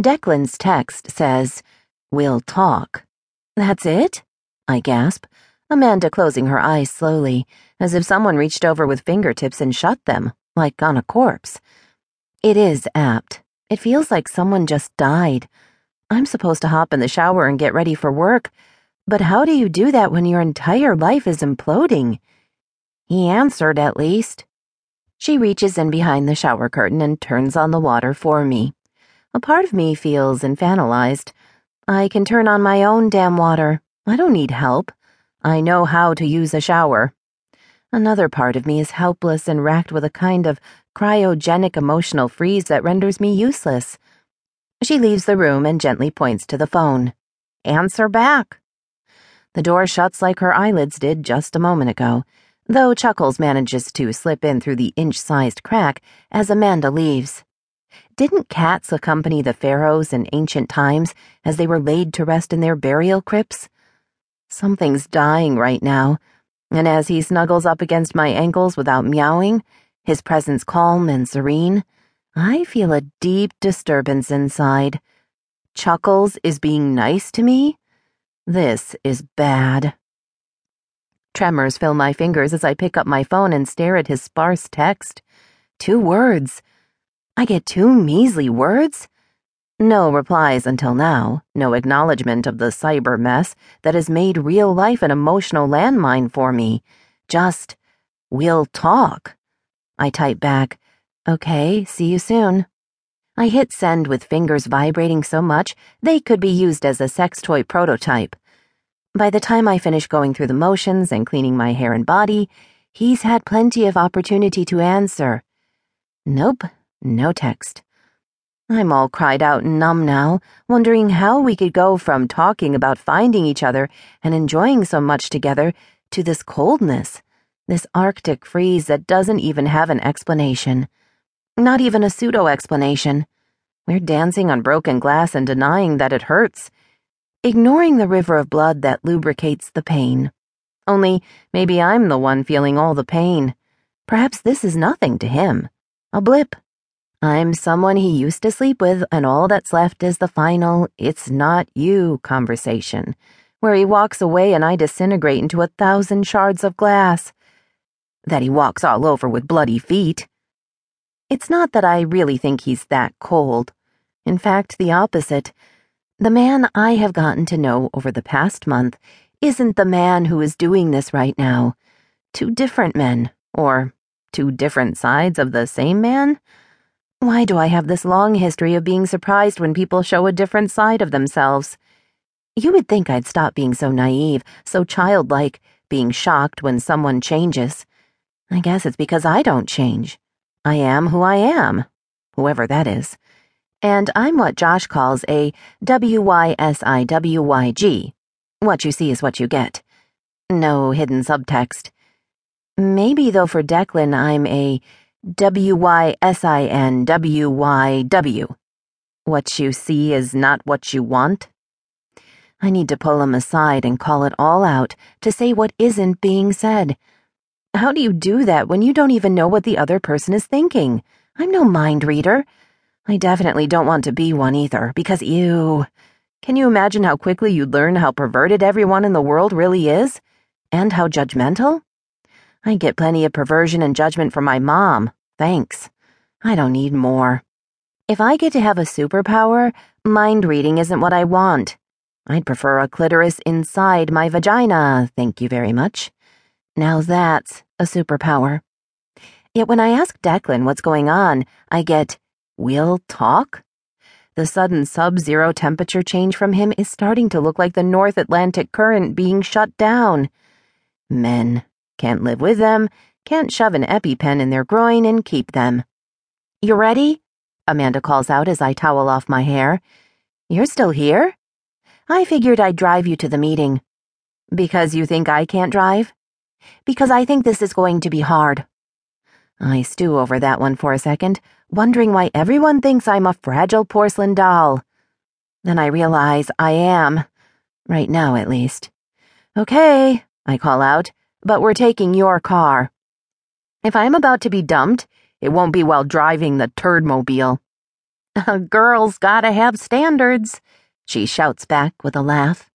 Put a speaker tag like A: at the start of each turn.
A: Declan's text says, We'll talk. That's it? I gasp, Amanda closing her eyes slowly, as if someone reached over with fingertips and shut them, like on a corpse. It is apt. It feels like someone just died. I'm supposed to hop in the shower and get ready for work, but how do you do that when your entire life is imploding? He answered, at least. She reaches in behind the shower curtain and turns on the water for me. A part of me feels infantilized. I can turn on my own damn water. I don't need help. I know how to use a shower. Another part of me is helpless and racked with a kind of cryogenic emotional freeze that renders me useless. She leaves the room and gently points to the phone. Answer back. The door shuts like her eyelids did just a moment ago, though Chuckles manages to slip in through the inch sized crack as Amanda leaves. Didn't cats accompany the pharaohs in ancient times as they were laid to rest in their burial crypts? Something's dying right now, and as he snuggles up against my ankles without meowing, his presence calm and serene, I feel a deep disturbance inside. Chuckles is being nice to me? This is bad. Tremors fill my fingers as I pick up my phone and stare at his sparse text. Two words. I get two measly words? No replies until now, no acknowledgement of the cyber mess that has made real life an emotional landmine for me. Just, we'll talk. I type back, okay, see you soon. I hit send with fingers vibrating so much they could be used as a sex toy prototype. By the time I finish going through the motions and cleaning my hair and body, he's had plenty of opportunity to answer. Nope, no text. I'm all cried out and numb now, wondering how we could go from talking about finding each other and enjoying so much together to this coldness, this Arctic freeze that doesn't even have an explanation. Not even a pseudo explanation. We're dancing on broken glass and denying that it hurts, ignoring the river of blood that lubricates the pain. Only maybe I'm the one feeling all the pain. Perhaps this is nothing to him. A blip. I'm someone he used to sleep with, and all that's left is the final, it's not you conversation, where he walks away and I disintegrate into a thousand shards of glass. That he walks all over with bloody feet. It's not that I really think he's that cold. In fact, the opposite. The man I have gotten to know over the past month isn't the man who is doing this right now. Two different men, or two different sides of the same man? Why do I have this long history of being surprised when people show a different side of themselves? You would think I'd stop being so naive, so childlike, being shocked when someone changes. I guess it's because I don't change. I am who I am, whoever that is. And I'm what Josh calls a WYSIWYG. What you see is what you get. No hidden subtext. Maybe, though, for Declan, I'm a W Y S I N W Y W. What you see is not what you want. I need to pull him aside and call it all out to say what isn't being said. How do you do that when you don't even know what the other person is thinking? I'm no mind reader. I definitely don't want to be one either, because ew. Can you imagine how quickly you'd learn how perverted everyone in the world really is? And how judgmental? I get plenty of perversion and judgment from my mom. Thanks. I don't need more. If I get to have a superpower, mind reading isn't what I want. I'd prefer a clitoris inside my vagina, thank you very much. Now that's a superpower. Yet when I ask Declan what's going on, I get, We'll talk? The sudden sub zero temperature change from him is starting to look like the North Atlantic current being shut down. Men. Can't live with them, can't shove an EpiPen in their groin and keep them. You ready? Amanda calls out as I towel off my hair. You're still here? I figured I'd drive you to the meeting. Because you think I can't drive? Because I think this is going to be hard. I stew over that one for a second, wondering why everyone thinks I'm a fragile porcelain doll. Then I realize I am. Right now, at least. Okay, I call out but we're taking your car. If I'm about to be dumped, it won't be while driving the turdmobile. A girl's gotta have standards, she shouts back with a laugh.